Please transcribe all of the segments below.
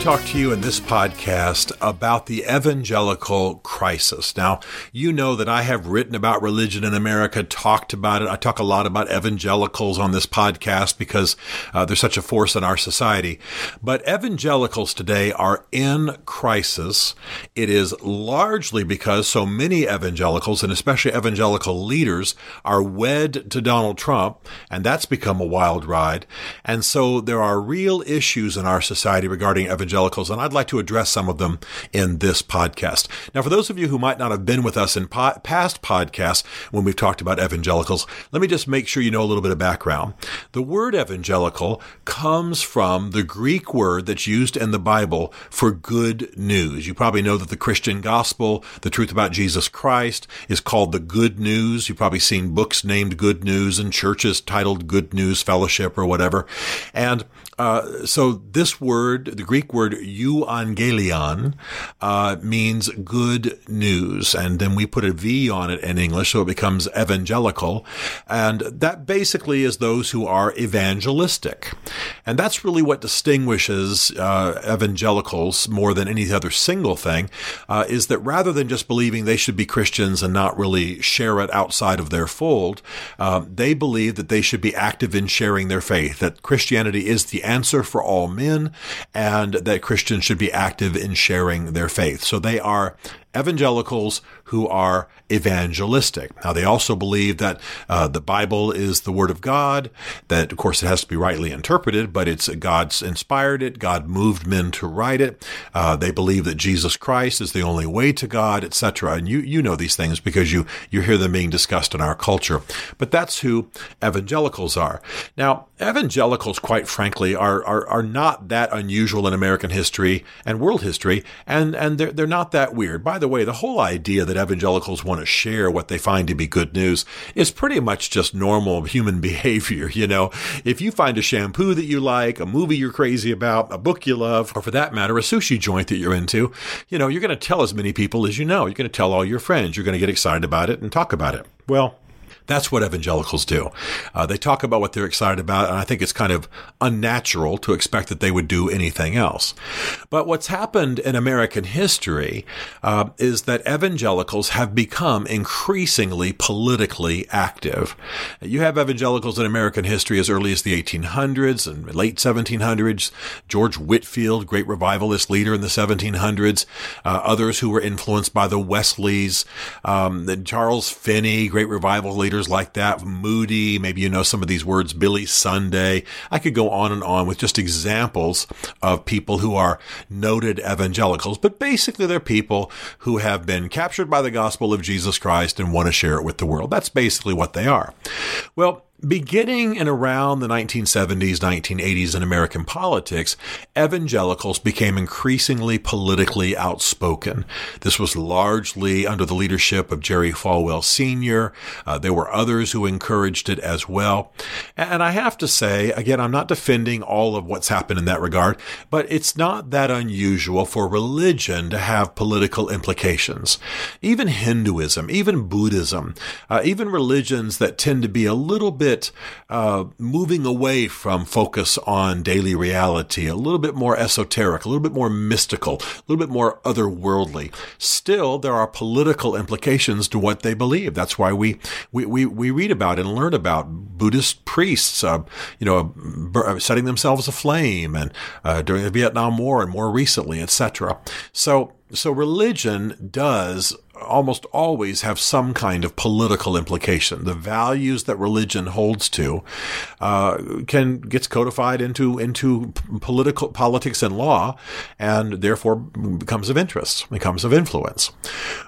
Talk to you in this podcast about the evangelical crisis. Now, you know that I have written about religion in America, talked about it. I talk a lot about evangelicals on this podcast because uh, they're such a force in our society. But evangelicals today are in crisis. It is largely because so many evangelicals, and especially evangelical leaders, are wed to Donald Trump, and that's become a wild ride. And so there are real issues in our society regarding evangelicals evangelicals, and I'd like to address some of them in this podcast. Now, for those of you who might not have been with us in po- past podcasts when we've talked about evangelicals, let me just make sure you know a little bit of background. The word evangelical comes from the Greek word that's used in the Bible for good news. You probably know that the Christian gospel, the truth about Jesus Christ, is called the good news. You've probably seen books named good news and churches titled good news fellowship or whatever. And uh, so this word, the Greek word euangelion, uh, means good news, and then we put a V on it in English, so it becomes evangelical, and that basically is those who are evangelistic, and that's really what distinguishes uh, evangelicals more than any other single thing, uh, is that rather than just believing they should be Christians and not really share it outside of their fold, uh, they believe that they should be active in sharing their faith, that Christianity is the answer for all men and that Christians should be active in sharing their faith. So they are evangelicals who are evangelistic. Now, they also believe that uh, the Bible is the Word of God, that, of course, it has to be rightly interpreted, but it's God's inspired it, God moved men to write it. Uh, they believe that Jesus Christ is the only way to God, etc. And you, you know these things because you, you hear them being discussed in our culture. But that's who evangelicals are. Now, evangelicals, quite frankly, are, are, are not that unusual in American history and world history, and, and they're, they're not that weird. By the way, the whole idea that evangelicals want to share what they find to be good news is pretty much just normal human behavior. You know, if you find a shampoo that you like, a movie you're crazy about, a book you love, or for that matter, a sushi joint that you're into, you know, you're going to tell as many people as you know. You're going to tell all your friends. You're going to get excited about it and talk about it. Well, that's what evangelicals do. Uh, they talk about what they're excited about, and I think it's kind of unnatural to expect that they would do anything else. But what's happened in American history uh, is that evangelicals have become increasingly politically active. You have evangelicals in American history as early as the 1800s and late 1700s. George Whitefield, great revivalist leader in the 1700s. Uh, others who were influenced by the Wesleys. Um, Charles Finney, great revival leader like that, Moody, maybe you know some of these words, Billy Sunday. I could go on and on with just examples of people who are noted evangelicals, but basically they're people who have been captured by the gospel of Jesus Christ and want to share it with the world. That's basically what they are. Well, Beginning in around the 1970s, 1980s in American politics, evangelicals became increasingly politically outspoken. This was largely under the leadership of Jerry Falwell Sr. Uh, there were others who encouraged it as well. And I have to say, again, I'm not defending all of what's happened in that regard, but it's not that unusual for religion to have political implications. Even Hinduism, even Buddhism, uh, even religions that tend to be a little bit bit uh, moving away from focus on daily reality, a little bit more esoteric, a little bit more mystical, a little bit more otherworldly. Still, there are political implications to what they believe. That's why we we, we, we read about and learn about Buddhist priests, uh, you know, uh, setting themselves aflame, and uh, during the Vietnam War, and more recently, etc. So so religion does almost always have some kind of political implication. The values that religion holds to uh, can gets codified into into political politics and law, and therefore becomes of interest, becomes of influence.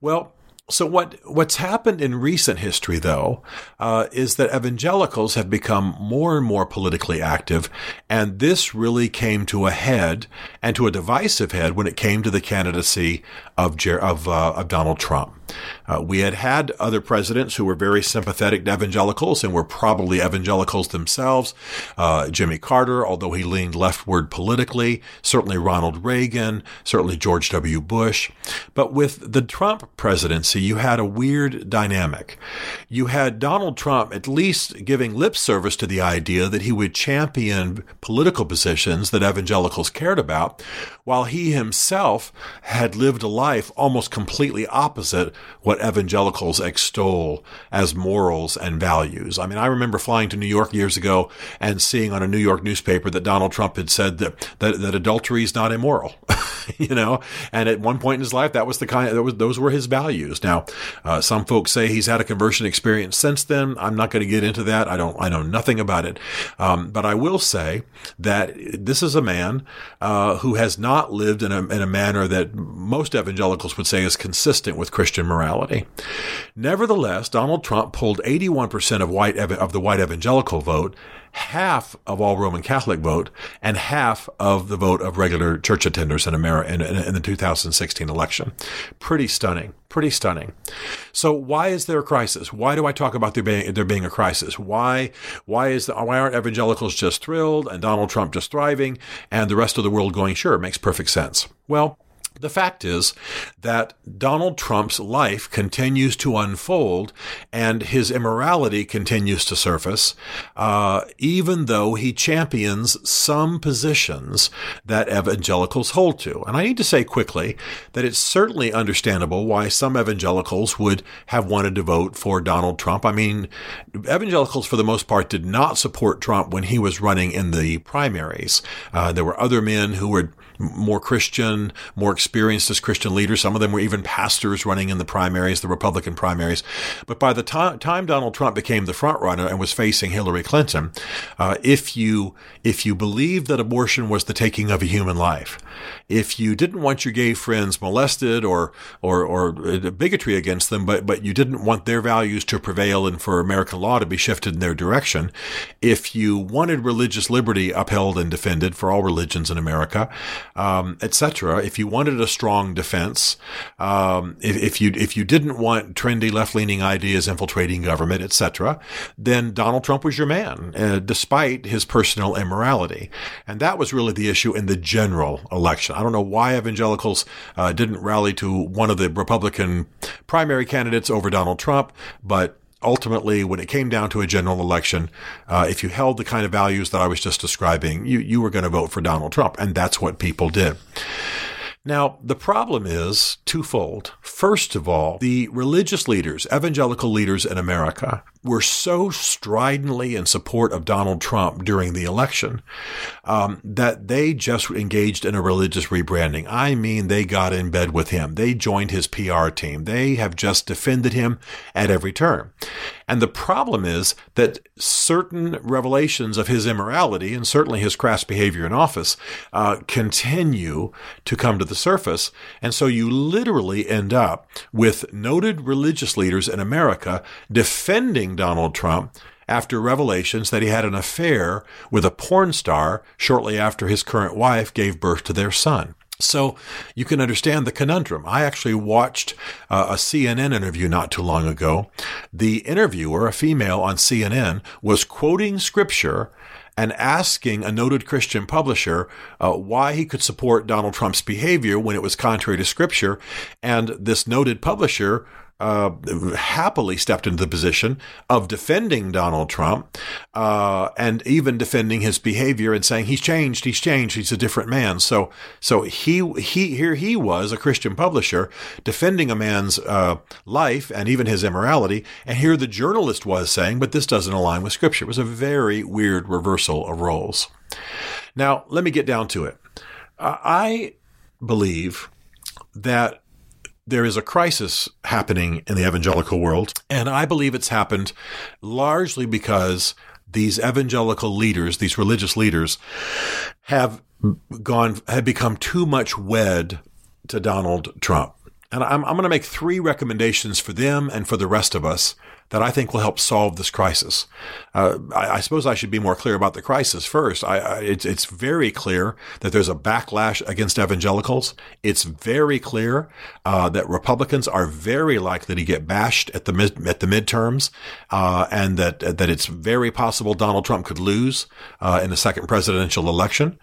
Well, so what what's happened in recent history, though, uh, is that evangelicals have become more and more politically active, and this really came to a head and to a divisive head when it came to the candidacy of of, uh, of Donald Trump. Uh, we had had other presidents who were very sympathetic to evangelicals and were probably evangelicals themselves. Uh, Jimmy Carter, although he leaned leftward politically, certainly Ronald Reagan, certainly George W. Bush. But with the Trump presidency, you had a weird dynamic. You had Donald Trump at least giving lip service to the idea that he would champion political positions that evangelicals cared about, while he himself had lived a life almost completely opposite what evangelicals extol as morals and values. I mean, I remember flying to New York years ago and seeing on a New York newspaper that Donald Trump had said that, that, that adultery is not immoral. you know, and at one point in his life, that was the kind, that was, those were his values. Now, uh, some folks say he's had a conversion experience since then. I'm not going to get into that. I don't, I know nothing about it. Um, but I will say that this is a man, uh, who has not lived in a, in a manner that most evangelicals would say is consistent with Christian morality. Nevertheless, Donald Trump pulled 81% of white, of the white evangelical vote half of all Roman Catholic vote and half of the vote of regular church attenders in America in, in, in, the 2016 election. Pretty stunning. Pretty stunning. So why is there a crisis? Why do I talk about there being, there being a crisis? Why, why is the, why aren't evangelicals just thrilled and Donald Trump just thriving and the rest of the world going, sure, it makes perfect sense? Well, the fact is that Donald Trump's life continues to unfold and his immorality continues to surface, uh, even though he champions some positions that evangelicals hold to. And I need to say quickly that it's certainly understandable why some evangelicals would have wanted to vote for Donald Trump. I mean, evangelicals, for the most part, did not support Trump when he was running in the primaries. Uh, there were other men who were more Christian, more experienced as Christian leaders. Some of them were even pastors running in the primaries, the Republican primaries. But by the time, Donald Trump became the front runner and was facing Hillary Clinton, uh, if you if you believed that abortion was the taking of a human life, if you didn't want your gay friends molested or or or uh, bigotry against them, but but you didn't want their values to prevail and for American law to be shifted in their direction, if you wanted religious liberty upheld and defended for all religions in America, um, etc. If you wanted a strong defense, um, if, if, you if you didn't want trendy left leaning ideas infiltrating government, etc., then Donald Trump was your man, uh, despite his personal immorality, and that was really the issue in the general election. I don't know why evangelicals uh, didn't rally to one of the Republican primary candidates over Donald Trump, but ultimately, when it came down to a general election, uh, if you held the kind of values that I was just describing, you, you were going to vote for Donald Trump. And that's what people did. Now, the problem is twofold. First of all, the religious leaders, evangelical leaders in America, were so stridently in support of Donald Trump during the election um, that they just engaged in a religious rebranding. I mean, they got in bed with him. They joined his PR team. They have just defended him at every turn. And the problem is that certain revelations of his immorality and certainly his crass behavior in office uh, continue to come to the surface. And so you literally end up with noted religious leaders in America defending Donald Trump after revelations that he had an affair with a porn star shortly after his current wife gave birth to their son. So you can understand the conundrum. I actually watched uh, a CNN interview not too long ago. The interviewer, a female on CNN, was quoting scripture and asking a noted Christian publisher uh, why he could support Donald Trump's behavior when it was contrary to scripture. And this noted publisher uh, happily stepped into the position of defending Donald Trump uh, and even defending his behavior and saying he's changed, he's changed, he's a different man. So, so he he here he was a Christian publisher defending a man's uh, life and even his immorality, and here the journalist was saying, but this doesn't align with Scripture. It was a very weird reversal of roles. Now, let me get down to it. I believe that there is a crisis happening in the evangelical world. And I believe it's happened largely because these evangelical leaders, these religious leaders, have gone, have become too much wed to Donald Trump. And I'm, I'm going to make three recommendations for them and for the rest of us that I think will help solve this crisis. Uh, I, I, suppose I should be more clear about the crisis first. I, I, it's, it's very clear that there's a backlash against evangelicals. It's very clear uh, that Republicans are very likely to get bashed at the mid, at the midterms, uh, and that that it's very possible Donald Trump could lose uh, in the second presidential election.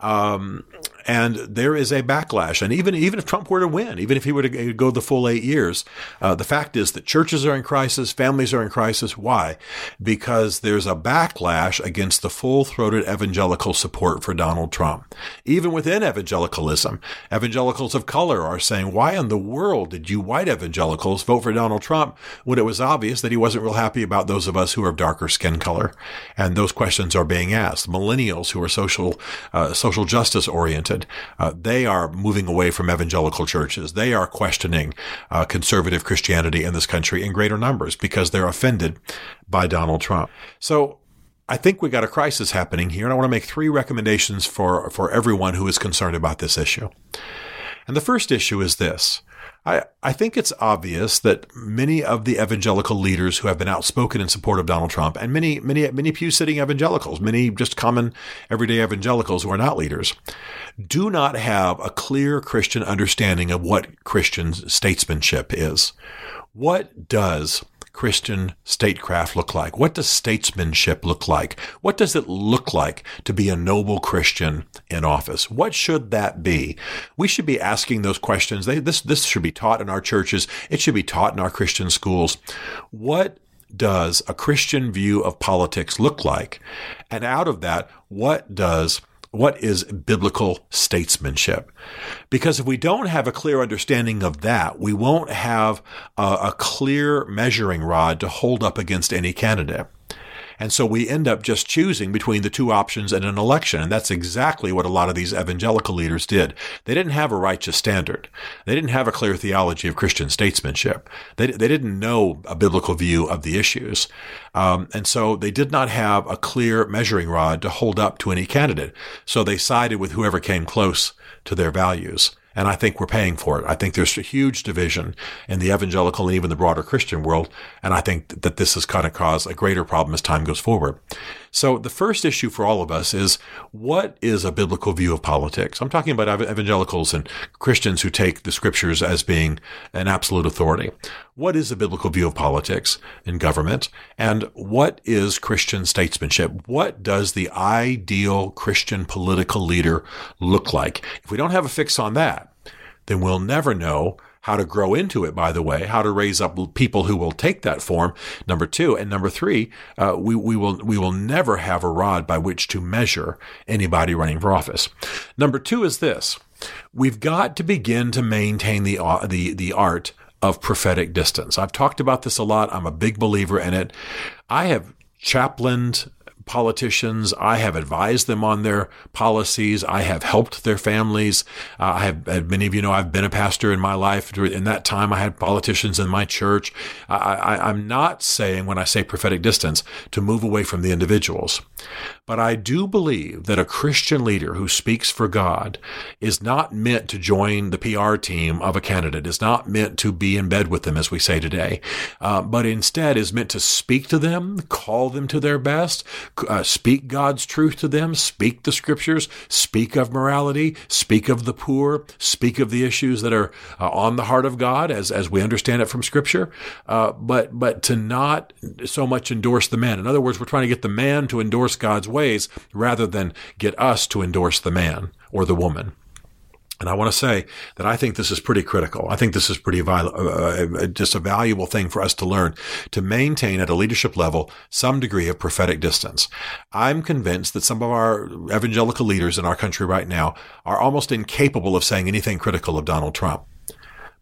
Um, and there is a backlash. And even even if Trump were to win, even if he were to go the full eight years, uh, the fact is that churches are in crisis, families are in crisis. Why? Because there's a backlash against the full throated evangelical support for Donald Trump. Even within evangelicalism, evangelicals of color are saying, "Why in the world did you white evangelicals vote for Donald Trump when it was obvious that he wasn't real happy about those of us who are of darker skin color?" And those questions are being asked. Millennials who are social uh, social justice oriented uh, they are moving away from evangelical churches. They are questioning uh, conservative Christianity in this country in greater numbers because they're offended by Donald Trump. So I think we got a crisis happening here, and I want to make three recommendations for, for everyone who is concerned about this issue. And the first issue is this. I, I think it's obvious that many of the evangelical leaders who have been outspoken in support of Donald Trump and many, many, many pew sitting evangelicals, many just common everyday evangelicals who are not leaders, do not have a clear Christian understanding of what Christian statesmanship is. What does Christian statecraft look like? What does statesmanship look like? What does it look like to be a noble Christian in office? What should that be? We should be asking those questions. They, this, this should be taught in our churches. It should be taught in our Christian schools. What does a Christian view of politics look like? And out of that, what does what is biblical statesmanship? Because if we don't have a clear understanding of that, we won't have a, a clear measuring rod to hold up against any candidate. And so we end up just choosing between the two options in an election. And that's exactly what a lot of these evangelical leaders did. They didn't have a righteous standard. They didn't have a clear theology of Christian statesmanship. They, they didn't know a biblical view of the issues. Um, and so they did not have a clear measuring rod to hold up to any candidate. So they sided with whoever came close to their values. And I think we're paying for it. I think there's a huge division in the evangelical and even the broader Christian world. And I think that this is going to cause a greater problem as time goes forward. So the first issue for all of us is what is a biblical view of politics? I'm talking about evangelicals and Christians who take the scriptures as being an absolute authority. What is a biblical view of politics and government? And what is Christian statesmanship? What does the ideal Christian political leader look like? If we don't have a fix on that, then we'll never know how to grow into it, by the way, how to raise up people who will take that form. Number two. And number three, uh, we, we will, we will never have a rod by which to measure anybody running for office. Number two is this. We've got to begin to maintain the, uh, the, the art of prophetic distance. I've talked about this a lot. I'm a big believer in it. I have chaplained politicians. I have advised them on their policies. I have helped their families. Uh, I have, many of you know, I've been a pastor in my life. In that time, I had politicians in my church. I, am not saying when I say prophetic distance to move away from the individuals, but I do believe that a Christian leader who speaks for God is not meant to join the PR team of a candidate, is not meant to be in bed with them, as we say today, uh, but instead is meant to speak to them, call them to their best, uh, speak God's truth to them, speak the scriptures, speak of morality, speak of the poor, speak of the issues that are uh, on the heart of God as, as we understand it from scripture, uh, but, but to not so much endorse the man. In other words, we're trying to get the man to endorse God's ways rather than get us to endorse the man or the woman. And I want to say that I think this is pretty critical. I think this is pretty uh, uh, just a valuable thing for us to learn to maintain at a leadership level some degree of prophetic distance. I'm convinced that some of our evangelical leaders in our country right now are almost incapable of saying anything critical of Donald Trump.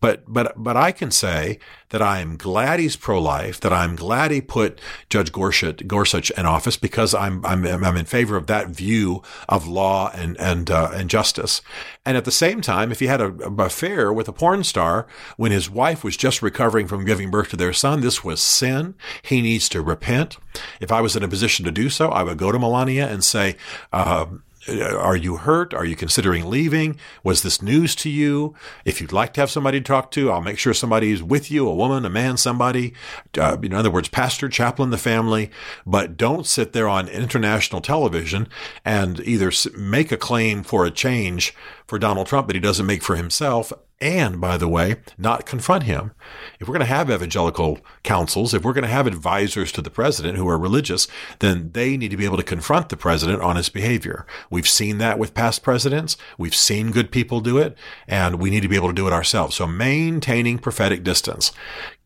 But, but, but I can say that I'm glad he's pro-life, that I'm glad he put Judge Gorsuch, Gorsuch in office because I'm, I'm, I'm in favor of that view of law and, and, uh, and justice. And at the same time, if he had a, a affair with a porn star when his wife was just recovering from giving birth to their son, this was sin. He needs to repent. If I was in a position to do so, I would go to Melania and say, Uh, are you hurt? Are you considering leaving? Was this news to you? If you'd like to have somebody to talk to, I'll make sure somebody's with you, a woman, a man, somebody. Uh, in other words, pastor, chaplain, the family. But don't sit there on international television and either make a claim for a change for Donald Trump that he doesn't make for himself and, by the way, not confront him. If we're going to have evangelical councils, if we're going to have advisors to the president who are religious, then they need to be able to confront the president on his behavior. We've seen that with past presidents. We've seen good people do it, and we need to be able to do it ourselves. So maintaining prophetic distance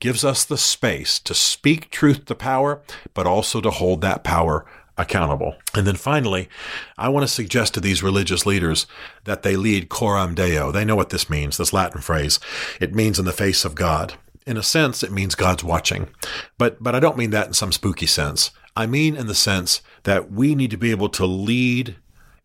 gives us the space to speak truth to power, but also to hold that power accountable. And then finally, I want to suggest to these religious leaders that they lead coram deo. They know what this means, this Latin phrase. It means in the face of God. In a sense, it means God's watching. But, but I don't mean that in some spooky sense. I mean in the sense that we need to be able to lead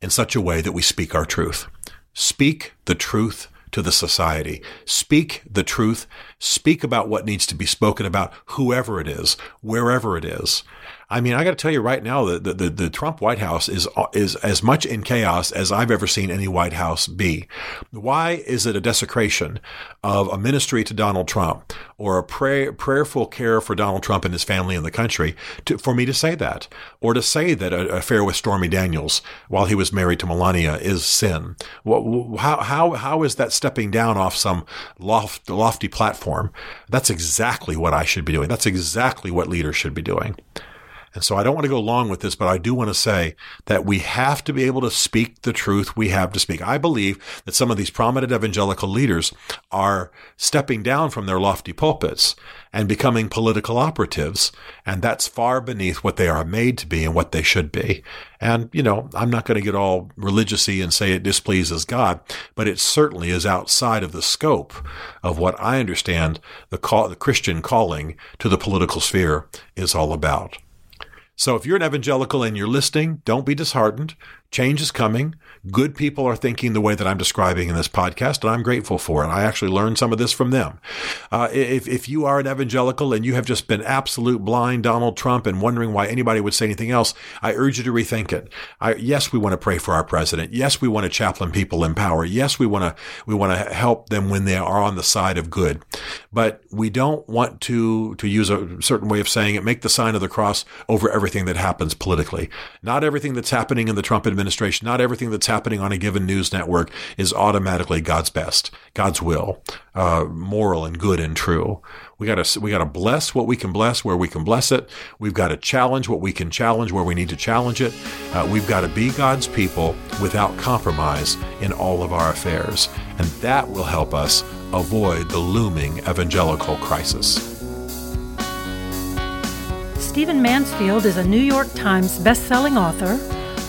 in such a way that we speak our truth. Speak the truth to the society. Speak the truth. Speak about what needs to be spoken about, whoever it is, wherever it is. I mean, I got to tell you right now that the, the, the, Trump White House is is as much in chaos as I've ever seen any White House be. Why is it a desecration of a ministry to Donald Trump or a pray, prayerful care for Donald Trump and his family and the country to, for me to say that or to say that an affair with Stormy Daniels while he was married to Melania is sin? How how how is that stepping down off some loft, lofty platform? That's exactly what I should be doing. That's exactly what leaders should be doing. And so I don't want to go long with this, but I do want to say that we have to be able to speak the truth we have to speak. I believe that some of these prominent evangelical leaders are stepping down from their lofty pulpits and becoming political operatives. And that's far beneath what they are made to be and what they should be. And, you know, I'm not going to get all religiousy and say it displeases God, but it certainly is outside of the scope of what I understand the call, the Christian calling to the political sphere is all about. So if you're an evangelical and you're listening, don't be disheartened. Change is coming. Good people are thinking the way that I'm describing in this podcast, and I'm grateful for it. I actually learned some of this from them. Uh, if, if you are an evangelical and you have just been absolute blind Donald Trump and wondering why anybody would say anything else, I urge you to rethink it. I, yes, we want to pray for our president. Yes, we want to chaplain people in power. Yes, we want to we want to help them when they are on the side of good, but we don't want to to use a certain way of saying it. Make the sign of the cross over everything that happens politically. Not everything that's happening in the Trump administration, not everything that's happening on a given news network is automatically God's best, God's will, uh, moral and good and true. We gotta, we gotta bless what we can bless where we can bless it. We've got to challenge what we can challenge where we need to challenge it. Uh, we've got to be God's people without compromise in all of our affairs. And that will help us avoid the looming evangelical crisis. Stephen Mansfield is a New York Times best-selling author